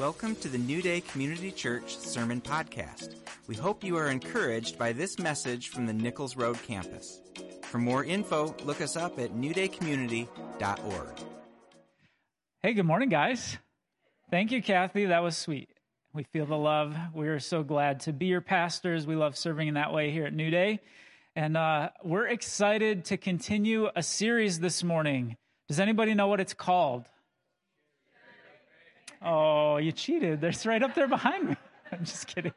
Welcome to the New Day Community Church Sermon Podcast. We hope you are encouraged by this message from the Nichols Road campus. For more info, look us up at newdaycommunity.org. Hey, good morning, guys. Thank you, Kathy. That was sweet. We feel the love. We are so glad to be your pastors. We love serving in that way here at New Day. And uh, we're excited to continue a series this morning. Does anybody know what it's called? Oh, you cheated. They're right up there behind me. I'm just kidding.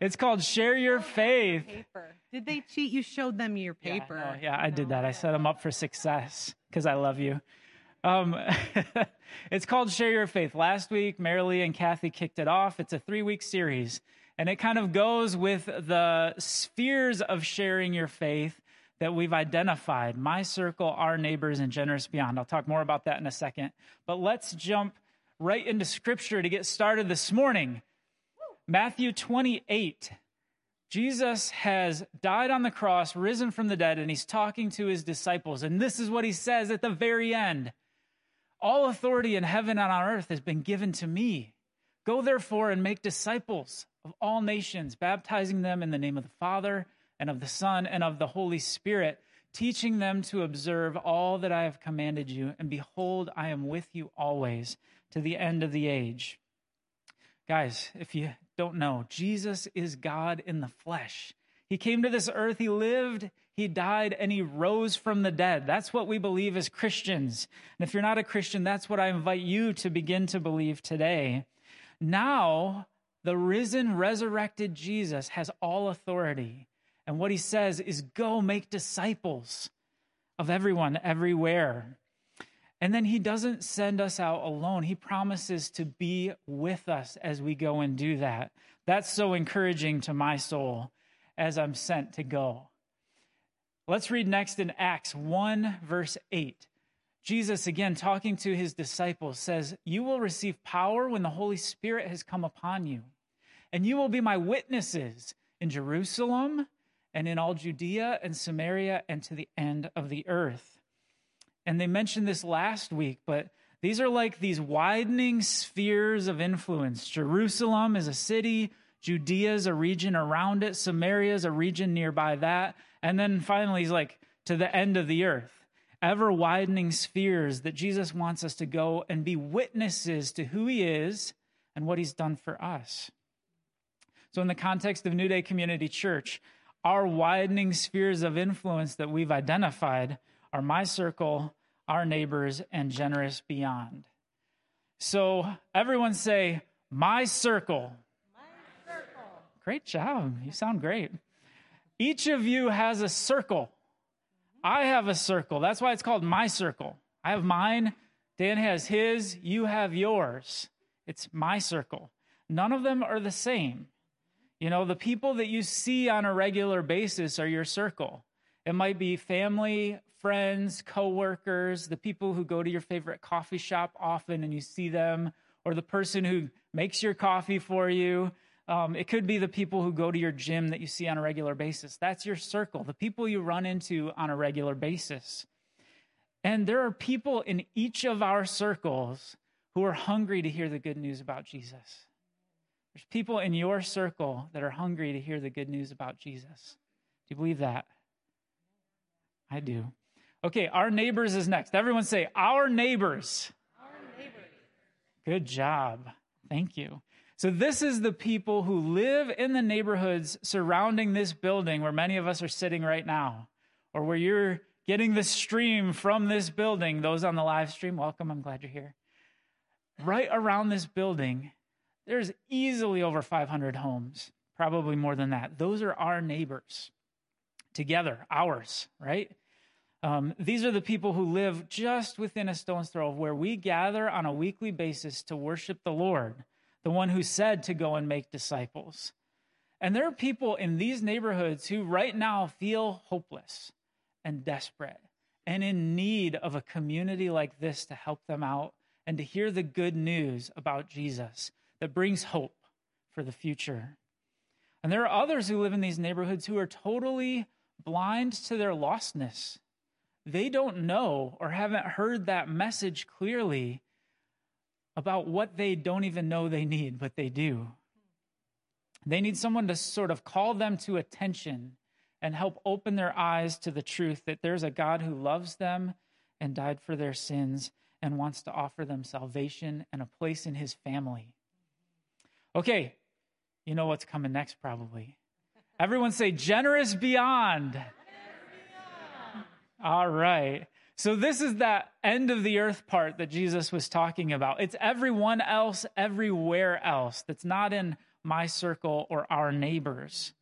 It's called Share Your Faith. Paper. Did they cheat? You showed them your paper. Yeah, no, yeah I did that. I set them up for success because I love you. Um, it's called Share Your Faith. Last week, Marilee and Kathy kicked it off. It's a three week series, and it kind of goes with the spheres of sharing your faith that we've identified my circle, our neighbors, and generous beyond. I'll talk more about that in a second. But let's jump right into scripture to get started this morning. Matthew 28. Jesus has died on the cross, risen from the dead, and he's talking to his disciples. And this is what he says at the very end All authority in heaven and on earth has been given to me. Go therefore and make disciples of all nations, baptizing them in the name of the Father and of the Son and of the Holy Spirit, teaching them to observe all that I have commanded you. And behold, I am with you always to the end of the age. Guys, if you don't know, Jesus is God in the flesh. He came to this earth, he lived, he died, and he rose from the dead. That's what we believe as Christians. And if you're not a Christian, that's what I invite you to begin to believe today. Now, the risen, resurrected Jesus has all authority. And what he says is go make disciples of everyone, everywhere. And then he doesn't send us out alone. He promises to be with us as we go and do that. That's so encouraging to my soul as I'm sent to go. Let's read next in Acts 1, verse 8. Jesus, again, talking to his disciples, says, You will receive power when the Holy Spirit has come upon you, and you will be my witnesses in Jerusalem and in all Judea and Samaria and to the end of the earth. And they mentioned this last week, but these are like these widening spheres of influence. Jerusalem is a city, Judea is a region around it, Samaria is a region nearby that. And then finally, he's like to the end of the earth. Ever widening spheres that Jesus wants us to go and be witnesses to who he is and what he's done for us. So, in the context of New Day Community Church, our widening spheres of influence that we've identified are my circle, our neighbors, and generous beyond. So everyone say, my circle. My circle. Great job. You sound great. Each of you has a circle. I have a circle. That's why it's called my circle. I have mine. Dan has his. You have yours. It's my circle. None of them are the same. You know, the people that you see on a regular basis are your circle. It might be family, friends, coworkers, the people who go to your favorite coffee shop often and you see them, or the person who makes your coffee for you. Um, it could be the people who go to your gym that you see on a regular basis. That's your circle, the people you run into on a regular basis. And there are people in each of our circles who are hungry to hear the good news about Jesus. There's people in your circle that are hungry to hear the good news about Jesus. Do you believe that? I do. Okay, our neighbors is next. Everyone say, our neighbors. Our neighbors. Good job. Thank you. So, this is the people who live in the neighborhoods surrounding this building where many of us are sitting right now, or where you're getting the stream from this building. Those on the live stream, welcome. I'm glad you're here. Right around this building, there's easily over 500 homes, probably more than that. Those are our neighbors together, ours, right? Um, these are the people who live just within a stone's throw of where we gather on a weekly basis to worship the Lord, the one who said to go and make disciples. And there are people in these neighborhoods who right now feel hopeless and desperate and in need of a community like this to help them out and to hear the good news about Jesus that brings hope for the future. And there are others who live in these neighborhoods who are totally blind to their lostness. They don't know or haven't heard that message clearly about what they don't even know they need, but they do. They need someone to sort of call them to attention and help open their eyes to the truth that there's a God who loves them and died for their sins and wants to offer them salvation and a place in his family. Okay, you know what's coming next, probably. Everyone say, generous beyond. Generous beyond. All right. So, this is that end of the earth part that Jesus was talking about. It's everyone else, everywhere else that's not in my circle or our neighbors.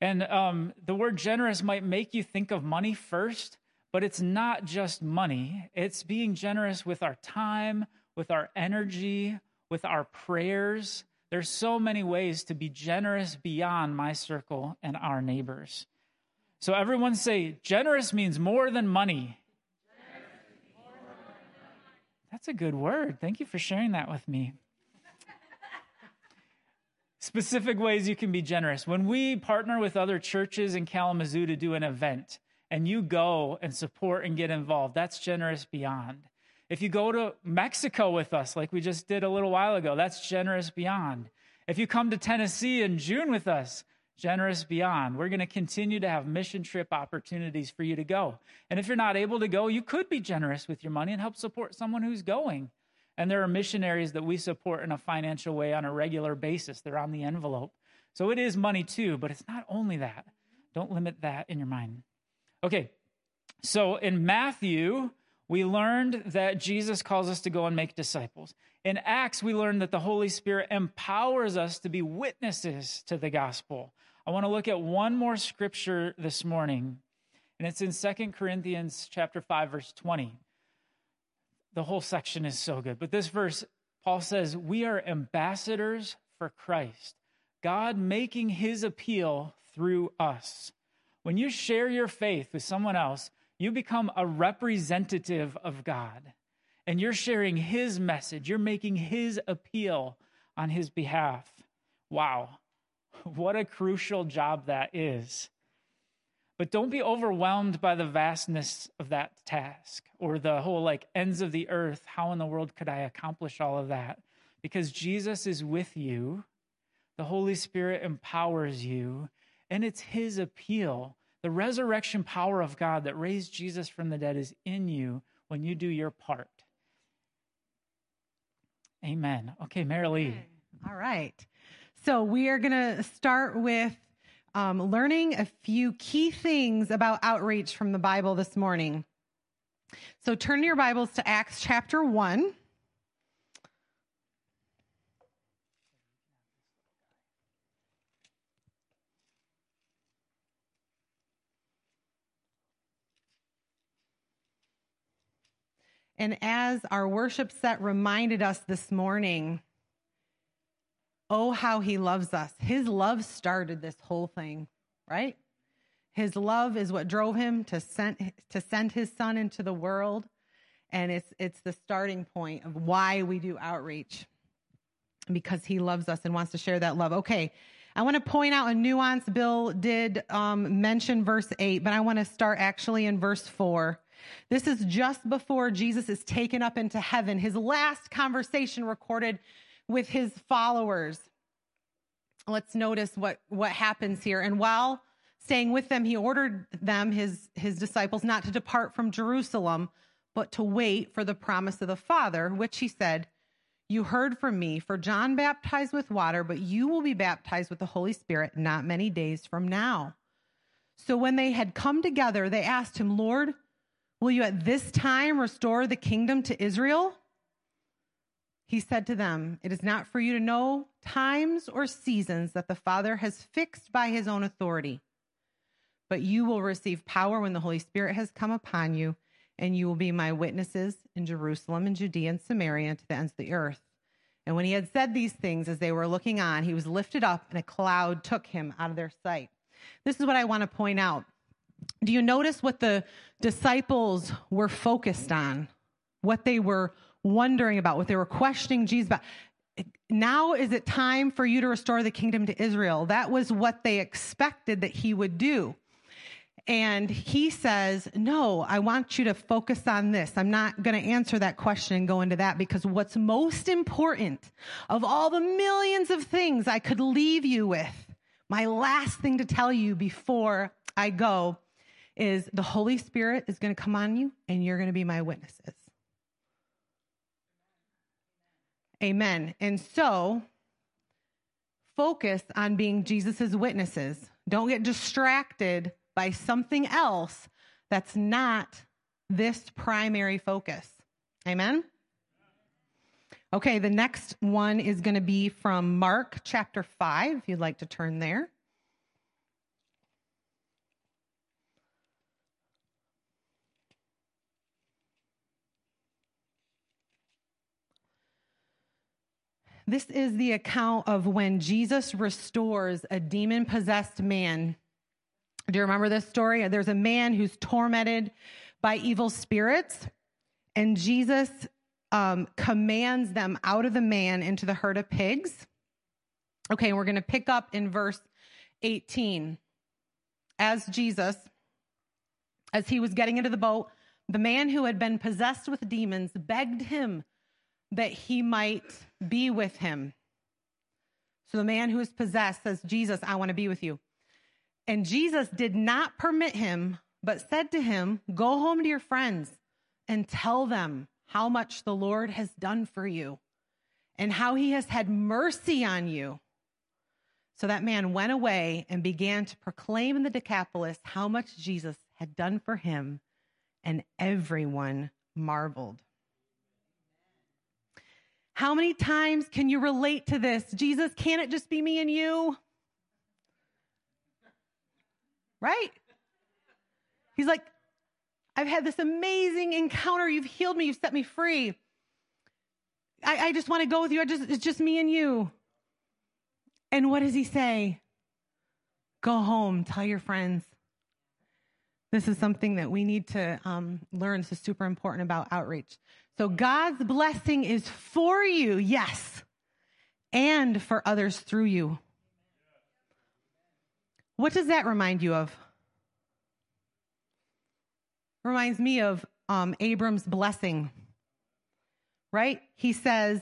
And um, the word generous might make you think of money first, but it's not just money. It's being generous with our time, with our energy, with our prayers. There's so many ways to be generous beyond my circle and our neighbors. So, everyone say, generous means more than money. That's a good word. Thank you for sharing that with me. Specific ways you can be generous. When we partner with other churches in Kalamazoo to do an event and you go and support and get involved, that's generous beyond. If you go to Mexico with us, like we just did a little while ago, that's generous beyond. If you come to Tennessee in June with us, Generous Beyond. We're going to continue to have mission trip opportunities for you to go. And if you're not able to go, you could be generous with your money and help support someone who's going. And there are missionaries that we support in a financial way on a regular basis. They're on the envelope. So it is money too, but it's not only that. Don't limit that in your mind. Okay, so in Matthew, we learned that Jesus calls us to go and make disciples. In Acts, we learned that the Holy Spirit empowers us to be witnesses to the gospel. I want to look at one more scripture this morning, and it's in Second Corinthians chapter 5 verse 20. The whole section is so good, but this verse Paul says, "We are ambassadors for Christ, God making his appeal through us." When you share your faith with someone else, you become a representative of God. And you're sharing his message, you're making his appeal on his behalf. Wow. What a crucial job that is. But don't be overwhelmed by the vastness of that task or the whole like ends of the earth. How in the world could I accomplish all of that? Because Jesus is with you, the Holy Spirit empowers you, and it's His appeal. The resurrection power of God that raised Jesus from the dead is in you when you do your part. Amen. Okay, Marilee. All right. So we are going to start with um, learning a few key things about outreach from the Bible this morning. So turn your Bibles to Acts chapter 1. And as our worship set reminded us this morning, Oh, how he loves us. His love started this whole thing, right? His love is what drove him to send, to send his son into the world. And it's, it's the starting point of why we do outreach because he loves us and wants to share that love. Okay. I want to point out a nuance. Bill did um, mention verse 8, but I want to start actually in verse 4. This is just before Jesus is taken up into heaven, his last conversation recorded with his followers. Let's notice what, what happens here. And while staying with them, he ordered them, his, his disciples, not to depart from Jerusalem, but to wait for the promise of the Father, which he said, You heard from me, for John baptized with water, but you will be baptized with the Holy Spirit not many days from now. So when they had come together, they asked him, Lord, will you at this time restore the kingdom to Israel? He said to them, It is not for you to know times or seasons that the Father has fixed by his own authority, but you will receive power when the Holy Spirit has come upon you, and you will be my witnesses in Jerusalem and Judea and Samaria to the ends of the earth. And when he had said these things, as they were looking on, he was lifted up, and a cloud took him out of their sight. This is what I want to point out. Do you notice what the disciples were focused on? What they were wondering about, what they were questioning Jesus about. Now is it time for you to restore the kingdom to Israel? That was what they expected that he would do. And he says, No, I want you to focus on this. I'm not going to answer that question and go into that because what's most important of all the millions of things I could leave you with, my last thing to tell you before I go is the Holy Spirit is going to come on you and you're going to be my witnesses. Amen. And so, focus on being Jesus's witnesses. Don't get distracted by something else that's not this primary focus. Amen? Okay, the next one is going to be from Mark chapter 5, if you'd like to turn there. This is the account of when Jesus restores a demon possessed man. Do you remember this story? There's a man who's tormented by evil spirits, and Jesus um, commands them out of the man into the herd of pigs. Okay, we're going to pick up in verse 18. As Jesus, as he was getting into the boat, the man who had been possessed with demons begged him that he might be with him. So the man who is possessed says, Jesus, I want to be with you. And Jesus did not permit him, but said to him, Go home to your friends and tell them how much the Lord has done for you and how he has had mercy on you. So that man went away and began to proclaim in the Decapolis how much Jesus had done for him, and everyone marveled. How many times can you relate to this? Jesus, can it just be me and you? Right? He's like, I've had this amazing encounter. You've healed me. You've set me free. I, I just want to go with you. I just, it's just me and you. And what does he say? Go home, tell your friends. This is something that we need to um, learn. This is super important about outreach. So God's blessing is for you, yes, and for others through you. What does that remind you of? Reminds me of um, Abram's blessing, right? He says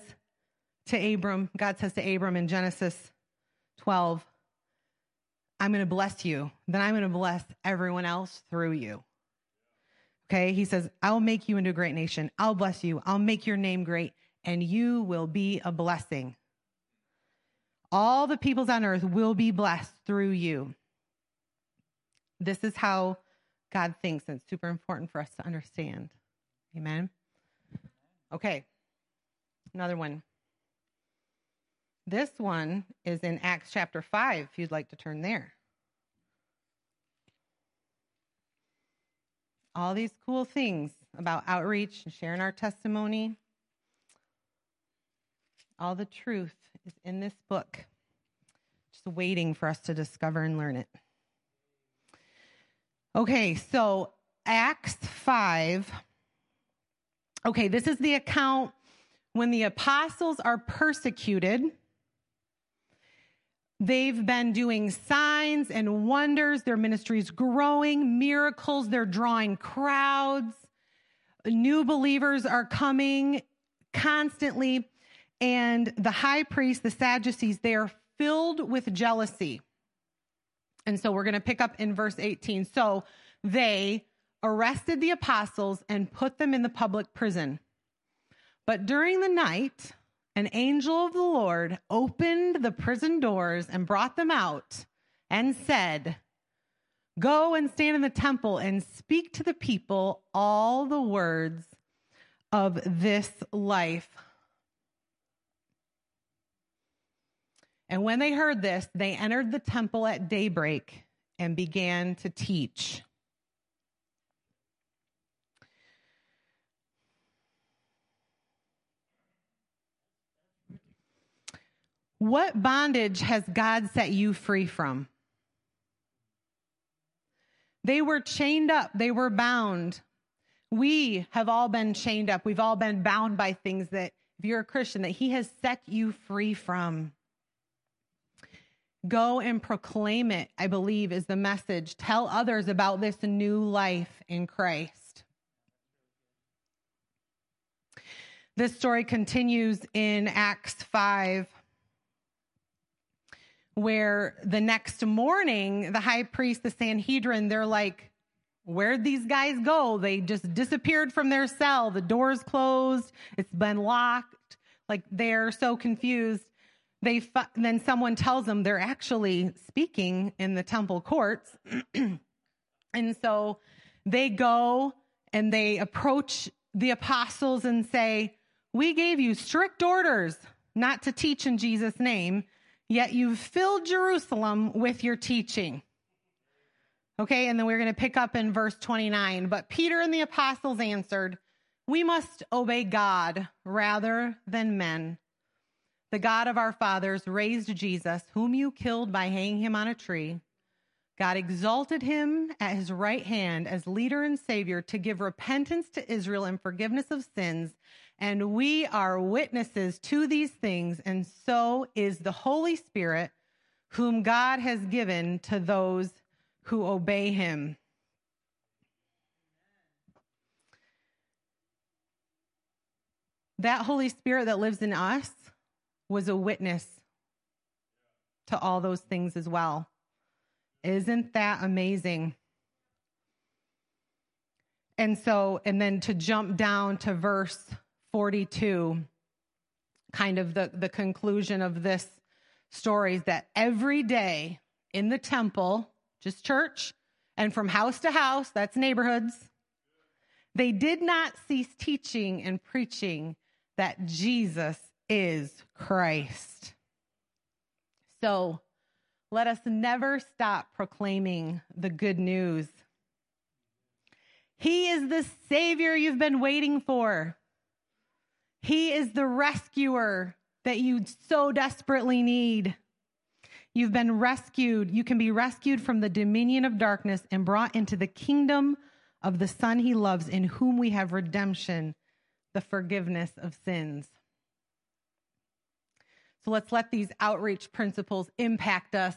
to Abram, God says to Abram in Genesis 12, I'm going to bless you. Then I'm going to bless everyone else through you. Okay. He says, I'll make you into a great nation. I'll bless you. I'll make your name great, and you will be a blessing. All the peoples on earth will be blessed through you. This is how God thinks, and it's super important for us to understand. Amen. Okay. Another one. This one is in Acts chapter 5, if you'd like to turn there. All these cool things about outreach and sharing our testimony. All the truth is in this book, just waiting for us to discover and learn it. Okay, so Acts 5. Okay, this is the account when the apostles are persecuted They've been doing signs and wonders. Their ministry's growing, miracles. They're drawing crowds. New believers are coming constantly. And the high priest, the Sadducees, they are filled with jealousy. And so we're going to pick up in verse 18. So they arrested the apostles and put them in the public prison. But during the night, an angel of the Lord opened the prison doors and brought them out and said, Go and stand in the temple and speak to the people all the words of this life. And when they heard this, they entered the temple at daybreak and began to teach. What bondage has God set you free from? They were chained up, they were bound. We have all been chained up. We've all been bound by things that, if you're a Christian, that He has set you free from. Go and proclaim it, I believe, is the message. Tell others about this new life in Christ. This story continues in Acts 5, where the next morning, the high priest, the Sanhedrin, they're like, Where'd these guys go? They just disappeared from their cell. The door's closed. It's been locked. Like they're so confused. They then someone tells them they're actually speaking in the temple courts. and so they go and they approach the apostles and say, "We gave you strict orders not to teach in Jesus name, yet you've filled Jerusalem with your teaching." Okay, and then we're going to pick up in verse 29. But Peter and the apostles answered, We must obey God rather than men. The God of our fathers raised Jesus, whom you killed by hanging him on a tree. God exalted him at his right hand as leader and savior to give repentance to Israel and forgiveness of sins. And we are witnesses to these things, and so is the Holy Spirit, whom God has given to those who obey him. That Holy Spirit that lives in us was a witness to all those things as well. Isn't that amazing? And so, and then to jump down to verse 42, kind of the, the conclusion of this story is that every day in the temple, just church, and from house to house, that's neighborhoods. They did not cease teaching and preaching that Jesus is Christ. So let us never stop proclaiming the good news. He is the Savior you've been waiting for. He is the rescuer that you so desperately need. You've been rescued. You can be rescued from the dominion of darkness and brought into the kingdom of the Son he loves, in whom we have redemption, the forgiveness of sins. So let's let these outreach principles impact us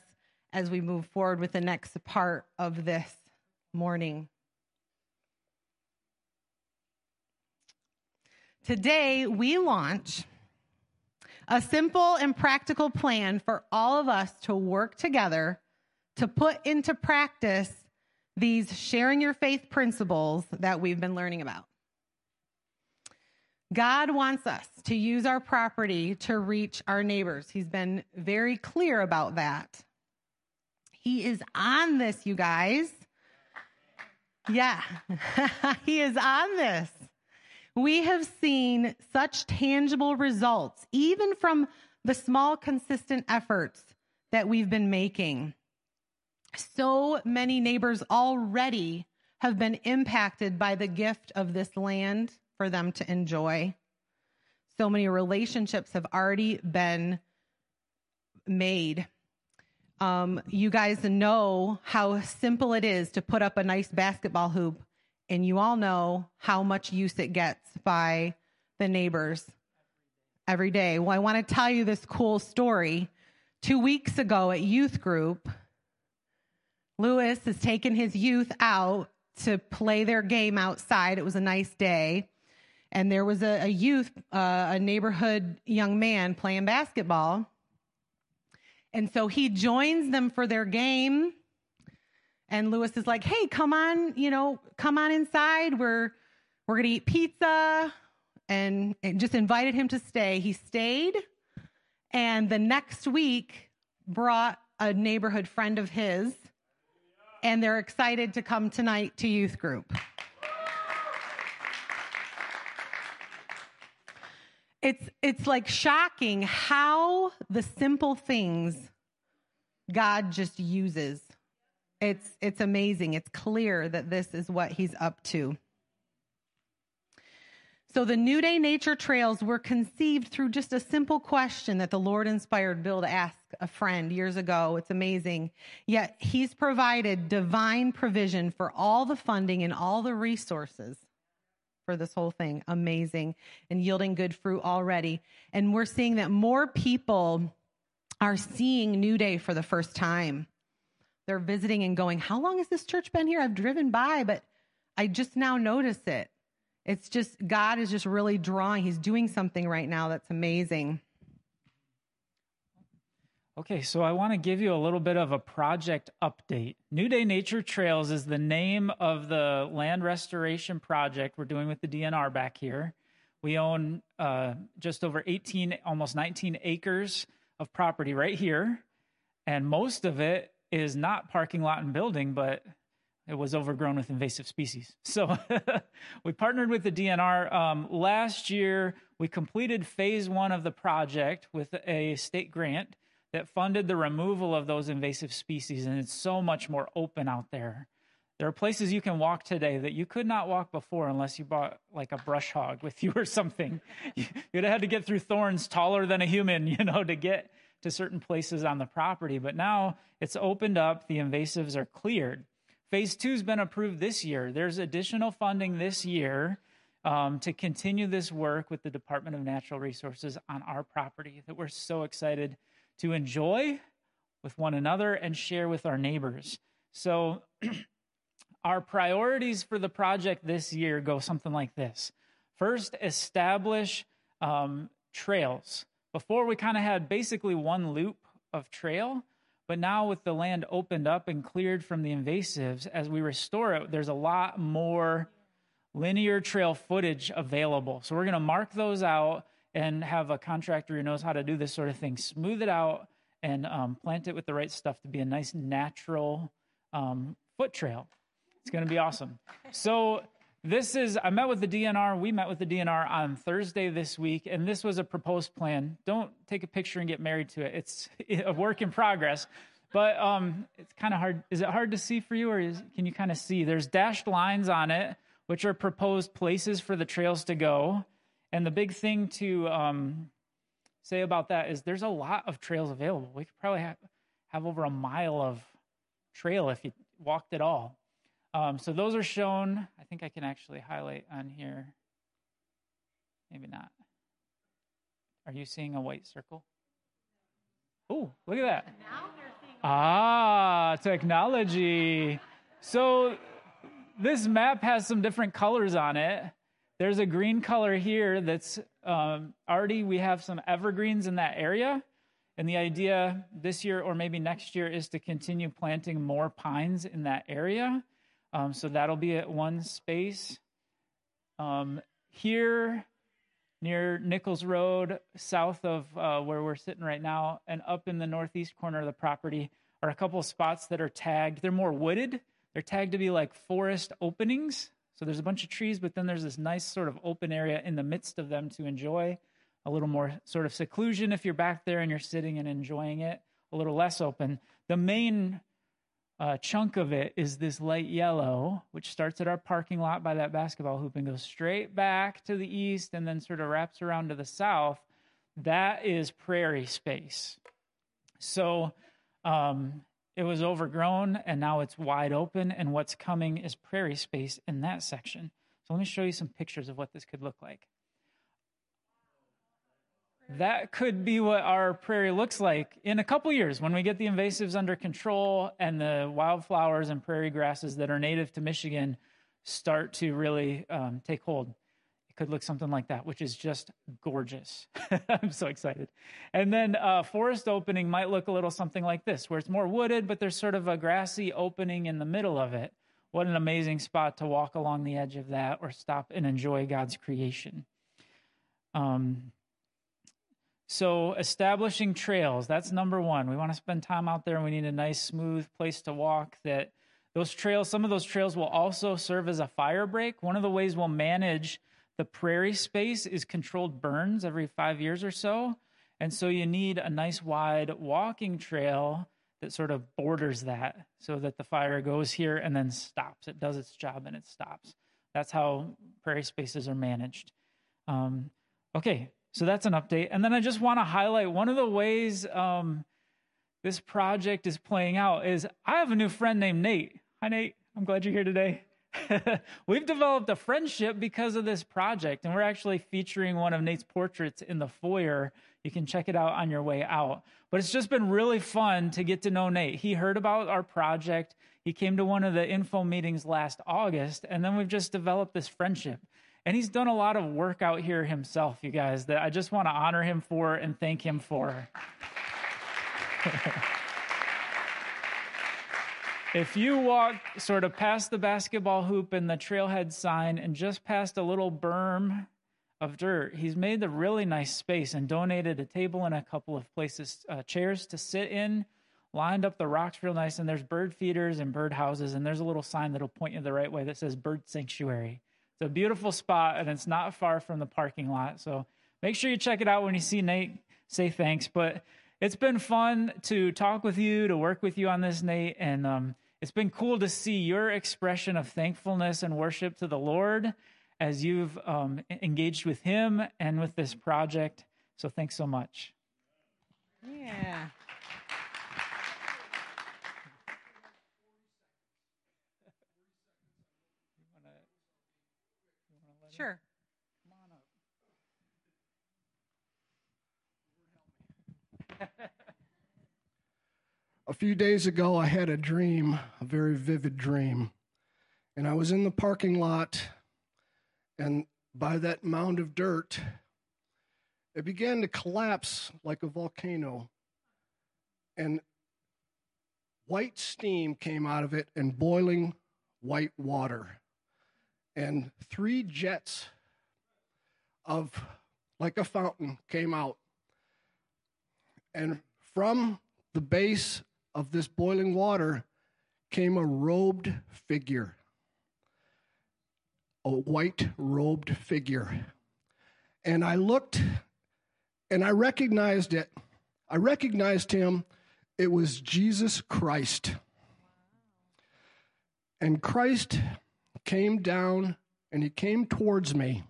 as we move forward with the next part of this morning. Today, we launch a simple and practical plan for all of us to work together to put into practice these sharing your faith principles that we've been learning about. God wants us to use our property to reach our neighbors. He's been very clear about that. He is on this, you guys. Yeah, he is on this we have seen such tangible results, even from the small, consistent efforts that we've been making. So many neighbors already have been impacted by the gift of this land for them to enjoy. So many relationships have already been made. Um, you guys know how simple it is to put up a nice basketball hoop and you all know how much use it gets by the neighbors every day. Well, I want to tell you this cool story. Two weeks ago at youth group, Lewis has taken his youth out to play their game outside. It was a nice day. And there was a, a youth, uh, a neighborhood young man playing basketball. And so he joins them for their game and Lewis is like, "Hey, come on, you know, come on inside. We're we're going to eat pizza." And, and just invited him to stay. He stayed and the next week brought a neighborhood friend of his and they're excited to come tonight to youth group. It's it's like shocking how the simple things God just uses it's it's amazing. It's clear that this is what he's up to. So the New Day Nature Trails were conceived through just a simple question that the Lord inspired Bill to ask a friend years ago. It's amazing. Yet he's provided divine provision for all the funding and all the resources for this whole thing. Amazing and yielding good fruit already. And we're seeing that more people are seeing New Day for the first time. They're visiting and going, How long has this church been here? I've driven by, but I just now notice it. It's just, God is just really drawing. He's doing something right now that's amazing. Okay, so I want to give you a little bit of a project update. New Day Nature Trails is the name of the land restoration project we're doing with the DNR back here. We own uh, just over 18, almost 19 acres of property right here, and most of it is not parking lot and building, but it was overgrown with invasive species. So we partnered with the DNR. Um, last year, we completed phase one of the project with a state grant that funded the removal of those invasive species, and it's so much more open out there. There are places you can walk today that you could not walk before unless you bought like a brush hog with you or something. You'd have had to get through thorns taller than a human, you know, to get to certain places on the property. But now it's opened up, the invasives are cleared. Phase two's been approved this year. There's additional funding this year um, to continue this work with the Department of Natural Resources on our property that we're so excited to enjoy with one another and share with our neighbors. So, our priorities for the project this year go something like this First, establish um, trails. Before, we kind of had basically one loop of trail, but now with the land opened up and cleared from the invasives, as we restore it, there's a lot more linear trail footage available. So, we're going to mark those out and have a contractor who knows how to do this sort of thing smooth it out and um, plant it with the right stuff to be a nice natural um, foot trail. It's going to be awesome. So, this is, I met with the DNR. We met with the DNR on Thursday this week, and this was a proposed plan. Don't take a picture and get married to it. It's a work in progress, but um, it's kind of hard. Is it hard to see for you, or is, can you kind of see? There's dashed lines on it, which are proposed places for the trails to go. And the big thing to um, say about that is there's a lot of trails available. We could probably have, have over a mile of trail if you walked it all. Um, so those are shown. I think I can actually highlight on here. Maybe not. Are you seeing a white circle? Oh, look at that. Ah, technology. So this map has some different colors on it. There's a green color here that's um, already, we have some evergreens in that area. And the idea this year or maybe next year is to continue planting more pines in that area. Um, so that'll be at one space. Um, here near Nichols Road, south of uh, where we're sitting right now, and up in the northeast corner of the property are a couple spots that are tagged. They're more wooded. They're tagged to be like forest openings. So there's a bunch of trees, but then there's this nice sort of open area in the midst of them to enjoy a little more sort of seclusion if you're back there and you're sitting and enjoying it, a little less open. The main uh, chunk of it is this light yellow, which starts at our parking lot by that basketball hoop and goes straight back to the east and then sort of wraps around to the south. That is prairie space. So um, it was overgrown and now it's wide open, and what's coming is prairie space in that section. So let me show you some pictures of what this could look like. That could be what our prairie looks like in a couple years when we get the invasives under control and the wildflowers and prairie grasses that are native to Michigan start to really um, take hold It could look something like that, which is just gorgeous. I'm so excited. And then uh, forest opening might look a little something like this, where it's more wooded, but there's sort of a grassy opening in the middle of it. What an amazing spot to walk along the edge of that or stop and enjoy God's creation. Um, so, establishing trails, that's number one. We want to spend time out there and we need a nice, smooth place to walk that those trails, some of those trails will also serve as a fire break. One of the ways we'll manage the prairie space is controlled burns every five years or so. And so you need a nice wide walking trail that sort of borders that so that the fire goes here and then stops. It does its job and it stops. That's how prairie spaces are managed. Um, okay, so that's an update. And then I just want to highlight one of the ways um, this project is playing out is I have a new friend named Nate. Hi, Nate. I'm glad you're here today. We've developed a friendship because of this project, and we're actually featuring one of Nate's portraits in the foyer. You can check it out on your way out. But it's just been really fun to get to know Nate. He heard about our project. He came to one of the info meetings last August, and then we've just developed this friendship. And he's done a lot of work out here himself, you guys, that I just want to honor him for and thank him for. if you walk sort of past the basketball hoop and the trailhead sign and just past a little berm of dirt, he's made a really nice space and donated a table and a couple of places, uh, chairs to sit in, lined up the rocks real nice. And there's bird feeders and bird houses. And there's a little sign that'll point you the right way that says bird sanctuary. It's a beautiful spot and it's not far from the parking lot. So make sure you check it out when you see Nate. Say thanks. But it's been fun to talk with you, to work with you on this, Nate. And um, it's been cool to see your expression of thankfulness and worship to the Lord as you've um, engaged with Him and with this project. So thanks so much. Yeah. Sure. a few days ago, I had a dream, a very vivid dream. And I was in the parking lot, and by that mound of dirt, it began to collapse like a volcano. And white steam came out of it and boiling white water and three jets of like a fountain came out. And from the base of this boiling water came a robed figure, a white robed figure. And I looked and I recognized it. I recognized him. It was Jesus Christ. And Christ came down and he came towards me.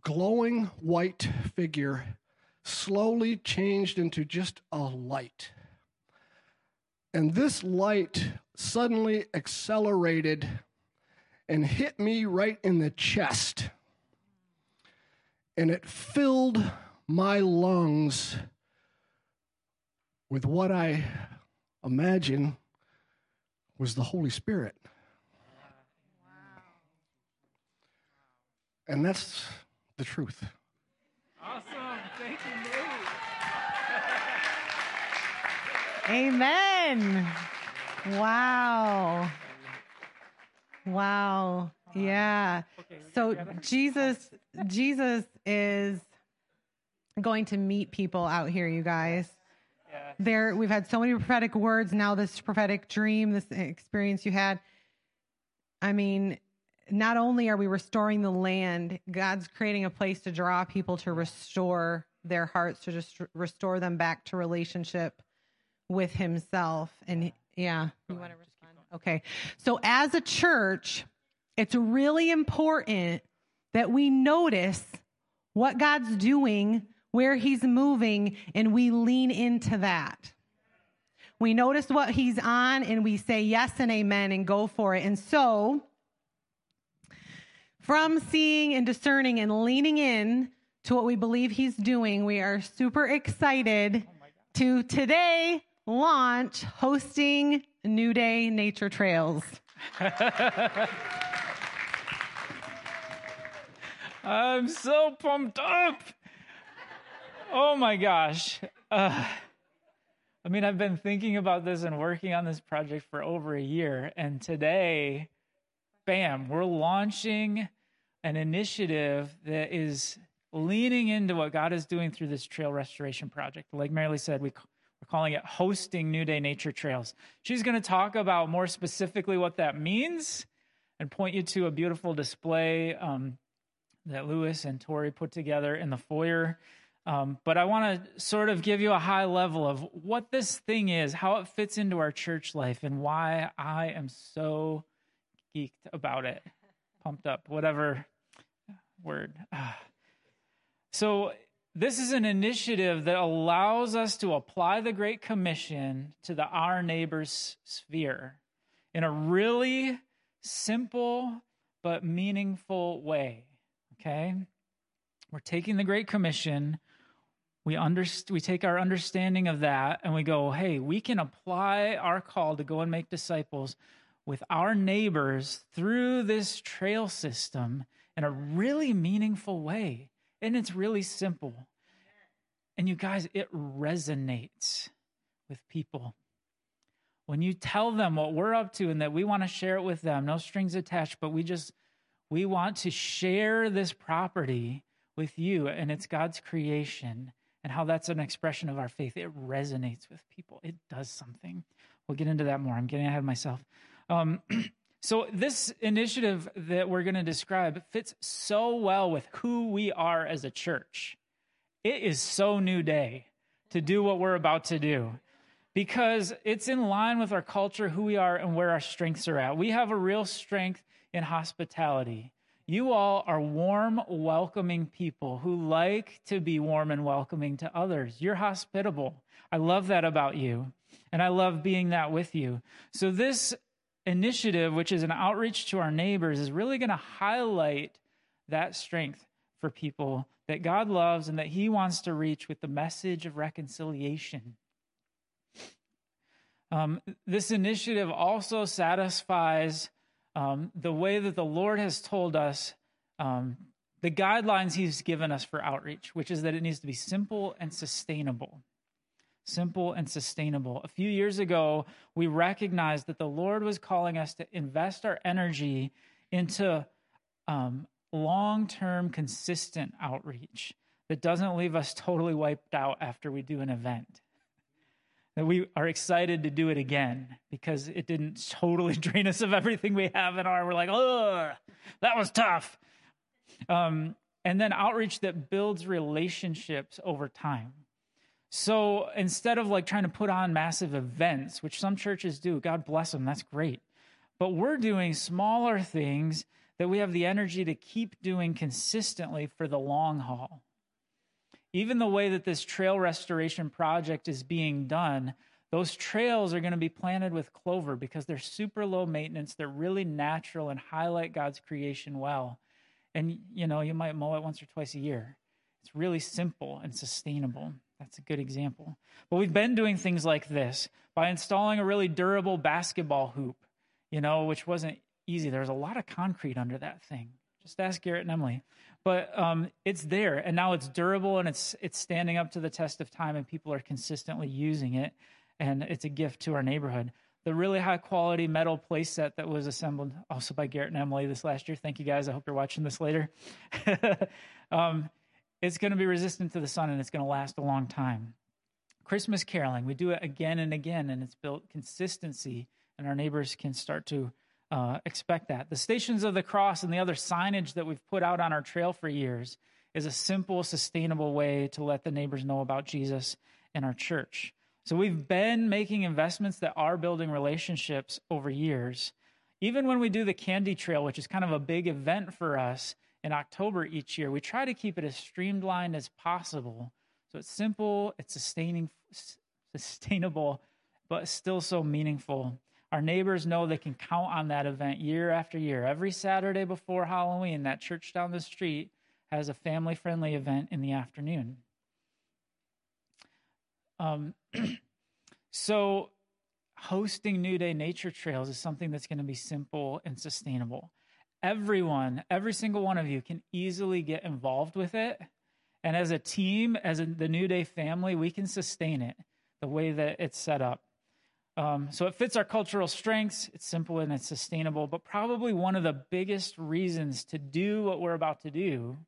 Glowing white figure slowly changed into just a light. And this light suddenly accelerated and hit me right in the chest. And it filled my lungs with what I imagine was the Holy Spirit. And that's the truth. Awesome. Thank you, Nate. Amen. Wow. Wow. Yeah. So Jesus Jesus is going to meet people out here, you guys. There we've had so many prophetic words, now this prophetic dream, this experience you had. I mean, not only are we restoring the land, God's creating a place to draw people to restore their hearts, to just restore them back to relationship with Himself. And yeah, you want to respond? Okay. So, as a church, it's really important that we notice what God's doing, where He's moving, and we lean into that. We notice what He's on and we say yes and amen and go for it. And so, from seeing and discerning and leaning in to what we believe he's doing, we are super excited to today launch hosting New Day Nature Trails. I'm so pumped up. Oh my gosh. Uh, I mean, I've been thinking about this and working on this project for over a year. And today, bam, we're launching an initiative that is leaning into what God is doing through this trail restoration project. Like Marilee said, we, we're calling it hosting New Day Nature Trails. She's going to talk about more specifically what that means and point you to a beautiful display um, that Lewis and Tori put together in the foyer. Um, but I want to sort of give you a high level of what this thing is, how it fits into our church life, and why I am so geeked about it, pumped up, whatever word. So, this is an initiative that allows us to apply the Great Commission to the our neighbor's sphere in a really simple but meaningful way. Okay? We're taking the Great Commission. We, underst- we take our understanding of that and we go, hey, we can apply our call to go and make disciples with our neighbors through this trail system in a really meaningful way. And it's really simple. And you guys, it resonates with people. When you tell them what we're up to and that we want to share it with them, no strings attached, but we just, we want to share this property with you and it's God's creation and how that's an expression of our faith. It resonates with people, it does something. We'll get into that more. I'm getting ahead of myself. Um, so, this initiative that we're going to describe fits so well with who we are as a church. It is so new day to do what we're about to do because it's in line with our culture, who we are, and where our strengths are at. We have a real strength in hospitality. You all are warm, welcoming people who like to be warm and welcoming to others. You're hospitable. I love that about you, and I love being that with you. So, this initiative, which is an outreach to our neighbors, is really going to highlight that strength for people that God loves and that He wants to reach with the message of reconciliation. Um, this initiative also satisfies um, the way that the Lord has told us um, the guidelines He's given us for outreach, which is that it needs to be simple and sustainable simple and sustainable. A few years ago, we recognized that the Lord was calling us to invest our energy into um, long term, consistent outreach that doesn't leave us totally wiped out after we do an event. That we are excited to do it again because it didn't totally drain us of everything we have in our. We're like, oh, that was tough. Um, and then outreach that builds relationships over time so instead of like trying to put on massive events, which some churches do, God bless them, that's great. But we're doing smaller things that we have the energy to keep doing consistently for the long haul. Even the way that this trail restoration project is being done, those trails are going to be planted with clover because they're super low maintenance, they're really natural and highlight God's creation well. And you know, you might mow it once or twice a year. It's really simple and sustainable. That's a good example. But we've been doing things like this by installing a really durable basketball hoop, you know, which wasn't easy. There's a lot of concrete under that thing. Just ask Garrett and Emily. But um, it's there, and now it's durable and it's it's standing up to the test of time, and people are consistently using it, and it's a gift to our neighborhood. The really high quality metal play set that was assembled also by Garrett and Emily this last year. Thank you guys. I hope you're watching this later. um, it's going to be resistant to the sun and it's going to last a long time. Christmas caroling, we do it again and again, and it's built consistency, and our neighbors can start to uh, expect that. The Stations of the Cross and the other signage that we've put out on our trail for years is a simple, sustainable way to let the neighbors know about Jesus and our church. So we've been making investments that are building relationships over years. Even when we do the Candy Trail, which is kind of a big event for us, in October each year, we try to keep it as streamlined as possible. So it's simple, it's sustaining, sustainable, but still so meaningful. Our neighbors know they can count on that event year after year. Every Saturday before Halloween, that church down the street has a family friendly event in the afternoon. Um, so, hosting New Day Nature Trails is something that's going to be simple and sustainable everyone, every single one of you can easily get involved with it. And as a team, as a, the New Day family, we can sustain it the way that it's set up. Um, so it fits our cultural strengths. It's simple and it's sustainable. But probably one of the biggest reasons to do what we're about to do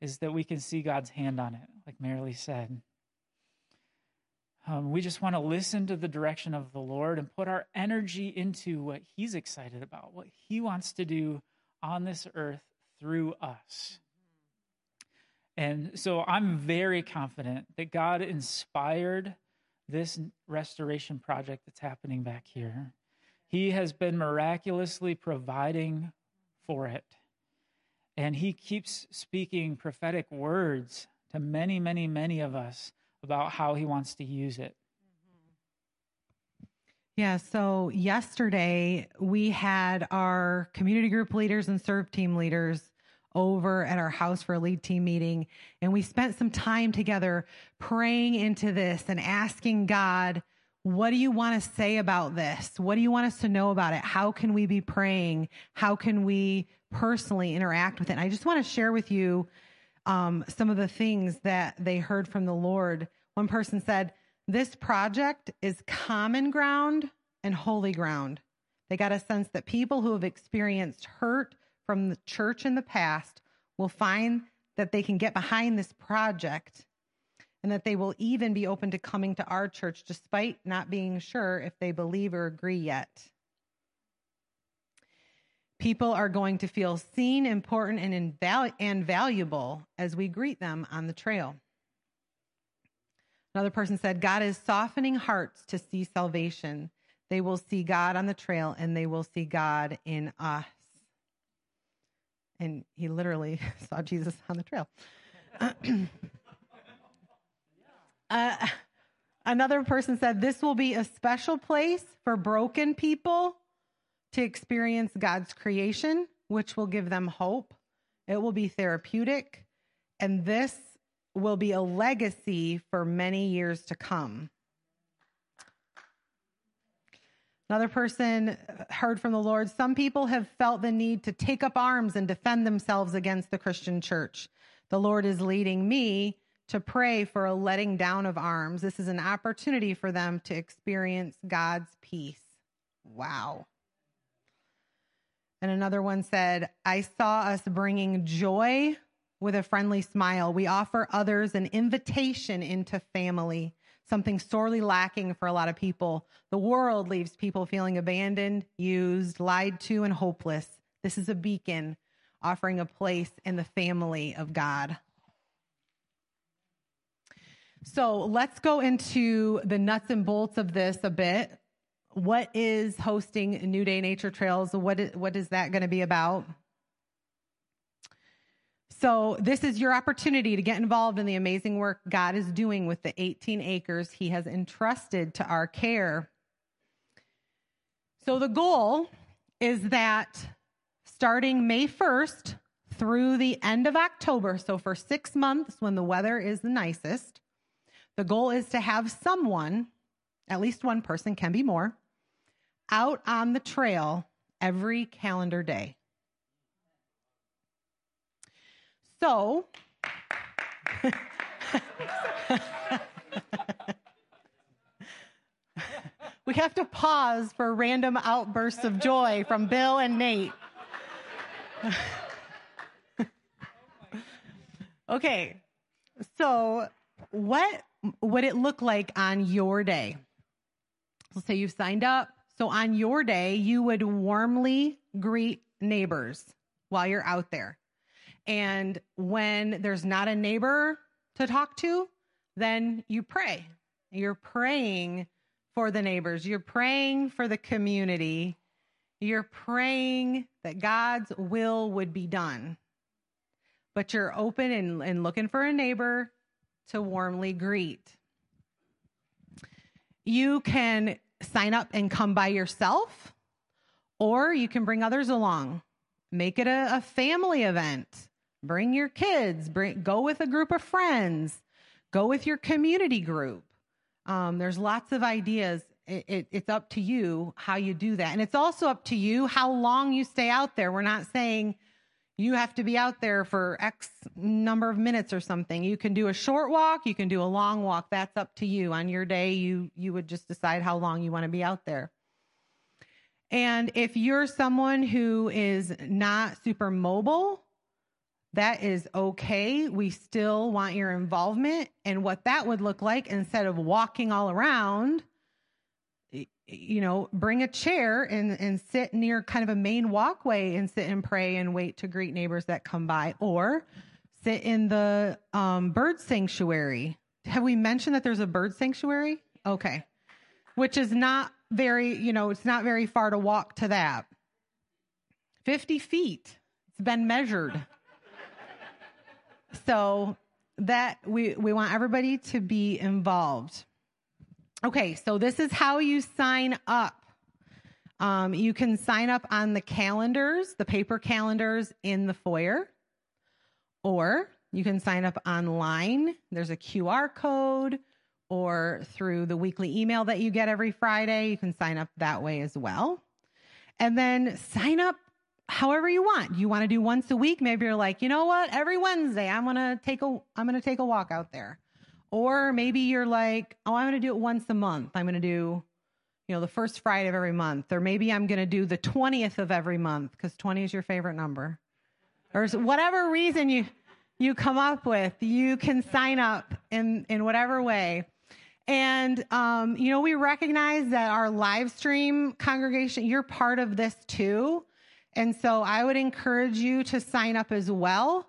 is that we can see God's hand on it, like Marilee said. Um, we just want to listen to the direction of the Lord and put our energy into what He's excited about, what He wants to do on this earth through us. And so I'm very confident that God inspired this restoration project that's happening back here. He has been miraculously providing for it. And He keeps speaking prophetic words to many, many, many of us about how he wants to use it. Mm-hmm. Yeah, so yesterday we had our community group leaders and serve team leaders over at our house for a lead team meeting. And we spent some time together praying into this and asking God, what do you want to say about this? What do you want us to know about it? How can we be praying? How can we personally interact with it? And I just want to share with you um, some of the things that they heard from the Lord. One person said, This project is common ground and holy ground. They got a sense that people who have experienced hurt from the church in the past will find that they can get behind this project and that they will even be open to coming to our church despite not being sure if they believe or agree yet. People are going to feel seen, important, and, and valuable as we greet them on the trail. Another person said, God is softening hearts to see salvation. They will see God on the trail and they will see God in us. And he literally saw Jesus on the trail. uh, another person said, This will be a special place for broken people to experience God's creation, which will give them hope. It will be therapeutic. And this will be a legacy for many years to come. Another person heard from the Lord. Some people have felt the need to take up arms and defend themselves against the Christian church. The Lord is leading me to pray for a letting down of arms. This is an opportunity for them to experience God's peace. Wow. And another one said, I saw us bringing joy with a friendly smile. We offer others an invitation into family something sorely lacking for a lot of people. The world leaves people feeling abandoned, used, lied to, and hopeless. This is a beacon offering a place in the family of God. So let's go into the nuts and bolts of this a bit. What is hosting New Day Nature Trails? What is, what is that going to be about? So, this is your opportunity to get involved in the amazing work God is doing with the 18 acres He has entrusted to our care. So, the goal is that starting May 1st through the end of October, so for six months when the weather is the nicest, the goal is to have someone, at least one person, can be more, out on the trail every calendar day. So, we have to pause for random outbursts of joy from Bill and Nate. okay, so what would it look like on your day? Let's say you've signed up. So on your day, you would warmly greet neighbors while you're out there. And when there's not a neighbor to talk to, then you pray. You're praying for the neighbors, you're praying for the community, you're praying that God's will would be done. But you're open and, and looking for a neighbor to warmly greet. You can sign up and come by yourself, or you can bring others along. Make it a, a family event. Bring your kids, bring, go with a group of friends, go with your community group. Um, there's lots of ideas. It, it, it's up to you how you do that. And it's also up to you how long you stay out there. We're not saying you have to be out there for X number of minutes or something. You can do a short walk, you can do a long walk. That's up to you. On your day, you you would just decide how long you want to be out there. And if you're someone who is not super mobile, that is okay. We still want your involvement. And what that would look like instead of walking all around, you know, bring a chair and, and sit near kind of a main walkway and sit and pray and wait to greet neighbors that come by, or sit in the um, bird sanctuary. Have we mentioned that there's a bird sanctuary? Okay. Which is not very, you know, it's not very far to walk to that. 50 feet. It's been measured. So that we, we want everybody to be involved. Okay, so this is how you sign up. Um, you can sign up on the calendars, the paper calendars in the foyer. Or you can sign up online. There's a QR code or through the weekly email that you get every Friday. You can sign up that way as well. And then sign up however you want. You want to do once a week? Maybe you're like, you know what? Every Wednesday, I'm gonna take a I'm gonna take a walk out there. Or maybe you're like, oh, I'm gonna do it once a month. I'm gonna do, you know, the first Friday of every month. Or maybe I'm gonna do the 20th of every month because 20 is your favorite number. Or whatever reason you you come up with, you can sign up in in whatever way. And, um, you know, we recognize that our live stream congregation, you're part of this too. And so I would encourage you to sign up as well.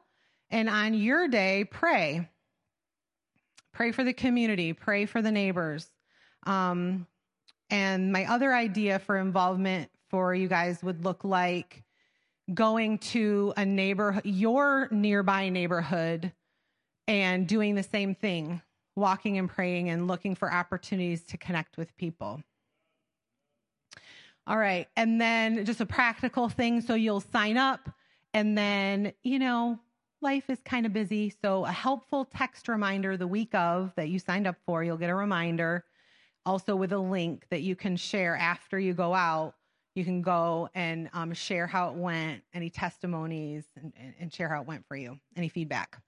And on your day, pray. Pray for the community, pray for the neighbors. Um, and my other idea for involvement for you guys would look like going to a neighbor, your nearby neighborhood, and doing the same thing, walking and praying and looking for opportunities to connect with people. All right. And then just a practical thing. So you'll sign up, and then, you know, life is kind of busy. So a helpful text reminder the week of that you signed up for, you'll get a reminder also with a link that you can share after you go out. You can go and um, share how it went, any testimonies, and, and share how it went for you, any feedback.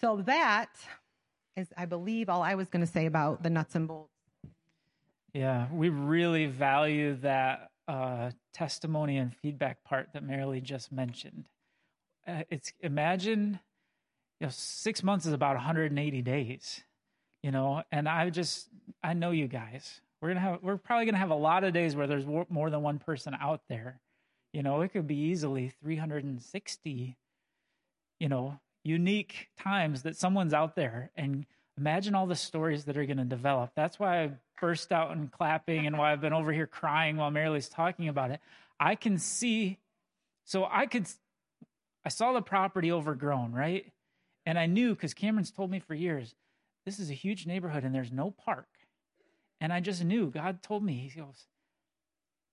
So that is, I believe, all I was going to say about the nuts and bolts. Yeah, we really value that uh, testimony and feedback part that Marilee just mentioned. Uh, it's imagine, you know, six months is about 180 days, you know, and I just I know you guys. We're gonna have we're probably gonna have a lot of days where there's more than one person out there. You know, it could be easily 360, you know, unique times that someone's out there and imagine all the stories that are going to develop. That's why I burst out and clapping and why I've been over here crying while Marilee's talking about it. I can see, so I could, I saw the property overgrown, right? And I knew because Cameron's told me for years, this is a huge neighborhood and there's no park. And I just knew God told me, He goes,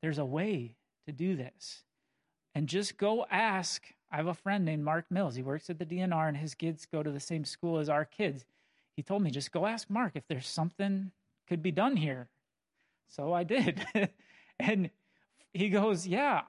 there's a way to do this. And just go ask. I have a friend named Mark Mills. He works at the DNR and his kids go to the same school as our kids he told me, just go ask Mark if there's something could be done here. So I did. and he goes, yeah,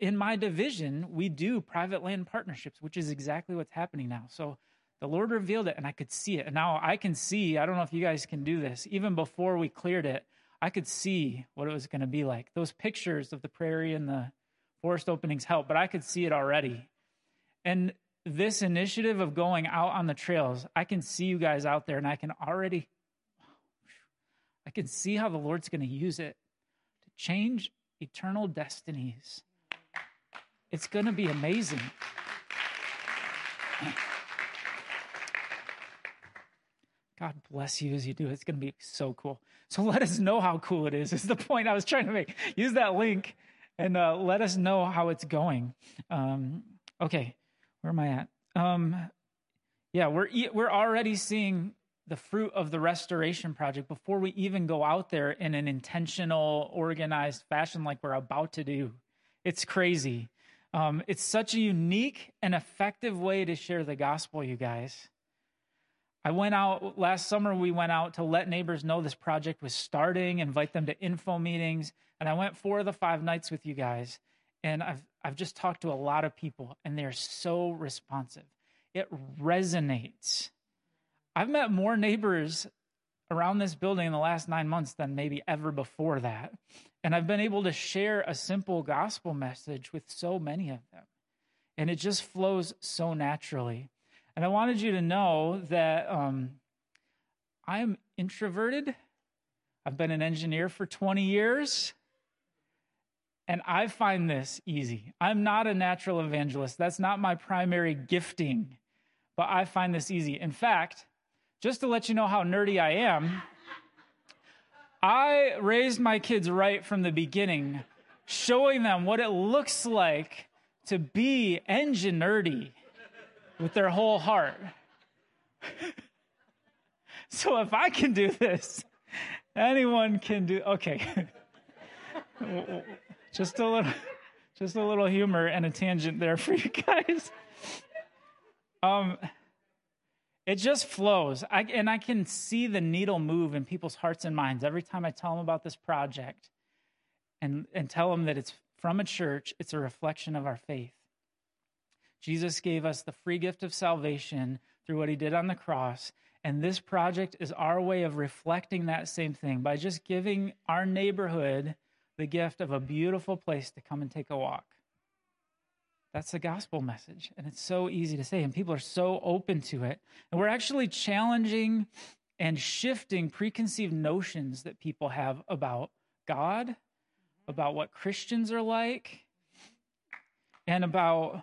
in my division, we do private land partnerships, which is exactly what's happening now. So the Lord revealed it and I could see it. And now I can see, I don't know if you guys can do this, even before we cleared it, I could see what it was going to be like. Those pictures of the prairie and the forest openings help, but I could see it already. And this initiative of going out on the trails, I can see you guys out there and I can already I can see how the Lord's going to use it to change eternal destinies. It's going to be amazing. God bless you as you do. It's going to be so cool. So let us know how cool it is. Is the point I was trying to make. Use that link and uh, let us know how it's going. Um, okay, where am I at? Um, yeah, we're we're already seeing the fruit of the restoration project before we even go out there in an intentional, organized fashion like we're about to do. It's crazy. Um, it's such a unique and effective way to share the gospel, you guys. I went out last summer, we went out to let neighbors know this project was starting, invite them to info meetings. And I went four of the five nights with you guys. And I've, I've just talked to a lot of people, and they're so responsive. It resonates. I've met more neighbors around this building in the last nine months than maybe ever before that. And I've been able to share a simple gospel message with so many of them. And it just flows so naturally. And I wanted you to know that um, I'm introverted. I've been an engineer for 20 years. And I find this easy. I'm not a natural evangelist. That's not my primary gifting, but I find this easy. In fact, just to let you know how nerdy I am, I raised my kids right from the beginning, showing them what it looks like to be engine nerdy with their whole heart. so if I can do this, anyone can do. Okay. just a little just a little humor and a tangent there for you guys Um, it just flows. I, and I can see the needle move in people's hearts and minds every time I tell them about this project and, and tell them that it's from a church, it's a reflection of our faith. Jesus gave us the free gift of salvation through what he did on the cross. And this project is our way of reflecting that same thing by just giving our neighborhood the gift of a beautiful place to come and take a walk. That's the gospel message. And it's so easy to say, and people are so open to it. And we're actually challenging and shifting preconceived notions that people have about God, about what Christians are like, and about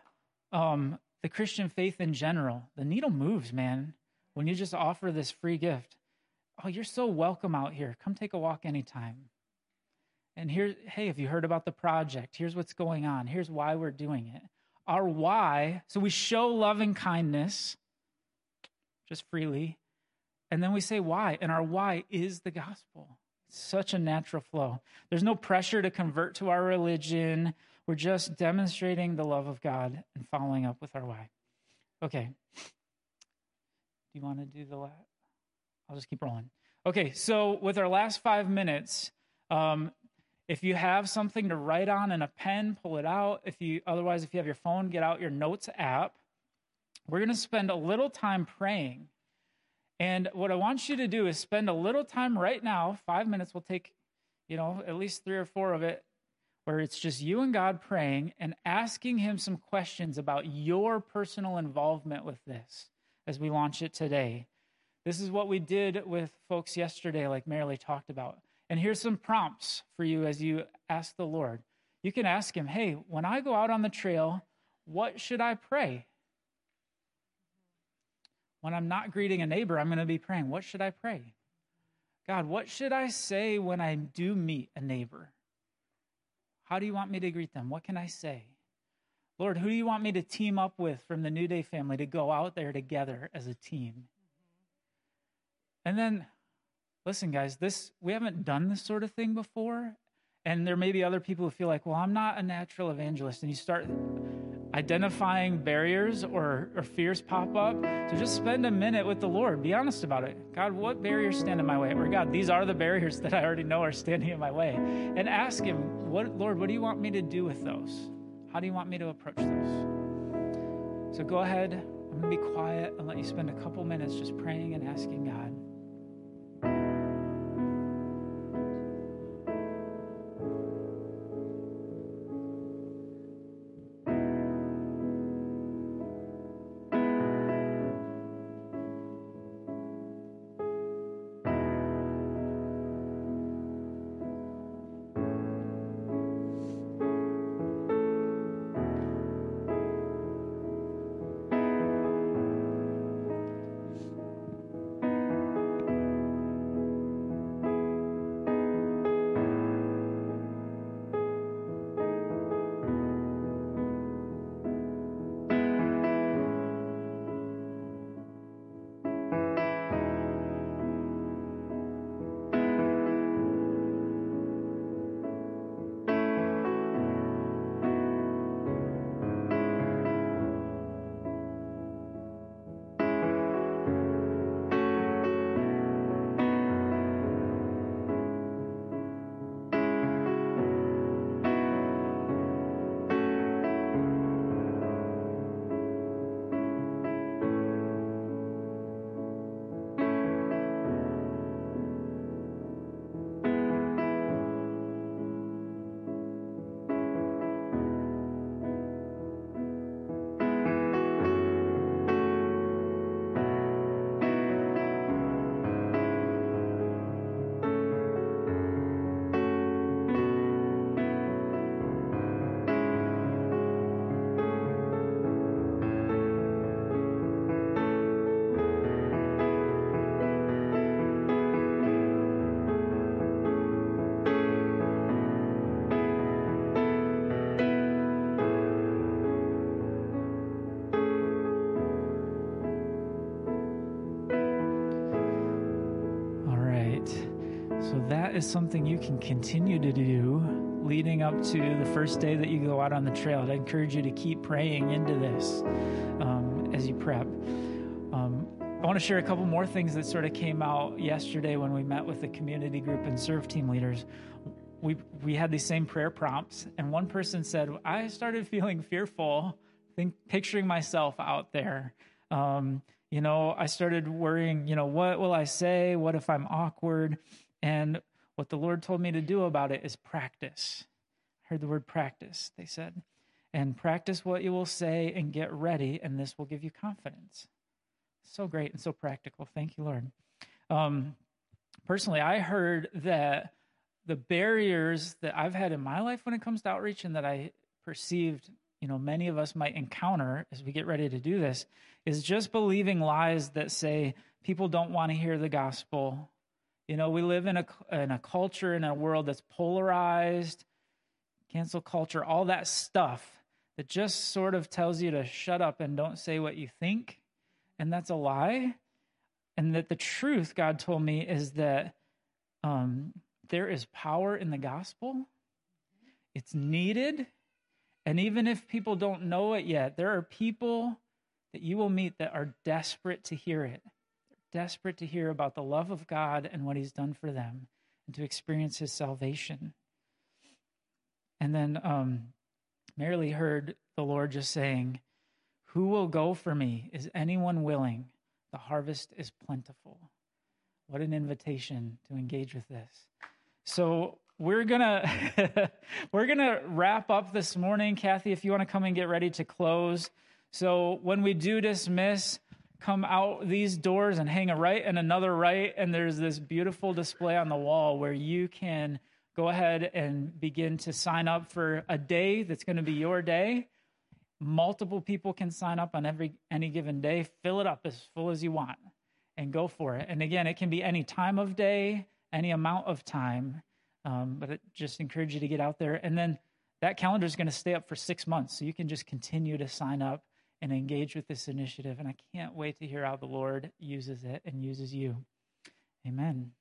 um, the Christian faith in general. The needle moves, man, when you just offer this free gift. Oh, you're so welcome out here. Come take a walk anytime. And here, hey, have you heard about the project? Here's what's going on. Here's why we're doing it our why. So we show loving kindness just freely. And then we say why. And our why is the gospel. It's such a natural flow. There's no pressure to convert to our religion. We're just demonstrating the love of God and following up with our why. Okay. Do you want to do the last? I'll just keep rolling. Okay, so with our last five minutes, um, if you have something to write on and a pen, pull it out. If you otherwise, if you have your phone, get out your notes app. We're going to spend a little time praying. And what I want you to do is spend a little time right now, five minutes, we'll take, you know, at least three or four of it, where it's just you and God praying and asking Him some questions about your personal involvement with this as we launch it today. This is what we did with folks yesterday, like Marilee talked about. And here's some prompts for you as you ask the Lord. You can ask Him, hey, when I go out on the trail, what should I pray? When I'm not greeting a neighbor, I'm going to be praying, what should I pray? God, what should I say when I do meet a neighbor? How do you want me to greet them? What can I say? Lord, who do you want me to team up with from the New Day family to go out there together as a team? And then listen, guys, this we haven't done this sort of thing before. And there may be other people who feel like, well, I'm not a natural evangelist. And you start identifying barriers or, or fears pop up. So just spend a minute with the Lord. Be honest about it. God, what barriers stand in my way? Or God, these are the barriers that I already know are standing in my way. And ask Him, what, Lord, what do you want me to do with those? How do you want me to approach those? So go ahead. I'm going to be quiet and let you spend a couple minutes just praying and asking God. Is something you can continue to do leading up to the first day that you go out on the trail. I'd encourage you to keep praying into this um, as you prep. Um, I want to share a couple more things that sort of came out yesterday when we met with the community group and serve team leaders. We, we had these same prayer prompts, and one person said, I started feeling fearful, think, picturing myself out there. Um, you know, I started worrying, you know, what will I say? What if I'm awkward? And what the Lord told me to do about it is practice. I heard the word practice, they said. And practice what you will say and get ready, and this will give you confidence. So great and so practical. Thank you, Lord. Um, personally, I heard that the barriers that I've had in my life when it comes to outreach and that I perceived, you know, many of us might encounter as we get ready to do this is just believing lies that say people don't want to hear the gospel. You know, we live in a in a culture in a world that's polarized, cancel culture, all that stuff that just sort of tells you to shut up and don't say what you think and that's a lie. And that the truth, God told me, is that um, there is power in the gospel. It's needed. And even if people don't know it yet, there are people that you will meet that are desperate to hear it. Desperate to hear about the love of God and what He's done for them and to experience His salvation. And then um, Marilee heard the Lord just saying, who will go for me? Is anyone willing? The harvest is plentiful. What an invitation to engage with this. So we're gonna we're gonna wrap up this morning. Kathy, if you want to come and get ready to close. So when we do dismiss, come out these doors and hang a right and another right, and there's this beautiful display on the wall where you can go ahead and begin to sign up for a day that's going to be your day. Multiple people can sign up on every any given day. Fill it up as full as you want and go for it. And again it can be any time of day any amount of time um, but it just encourage you to get out there. And then that calendar is going to stay up for six months so you can just continue to sign up and engage with this initiative and i can't wait to hear how the lord uses it and uses you. Amen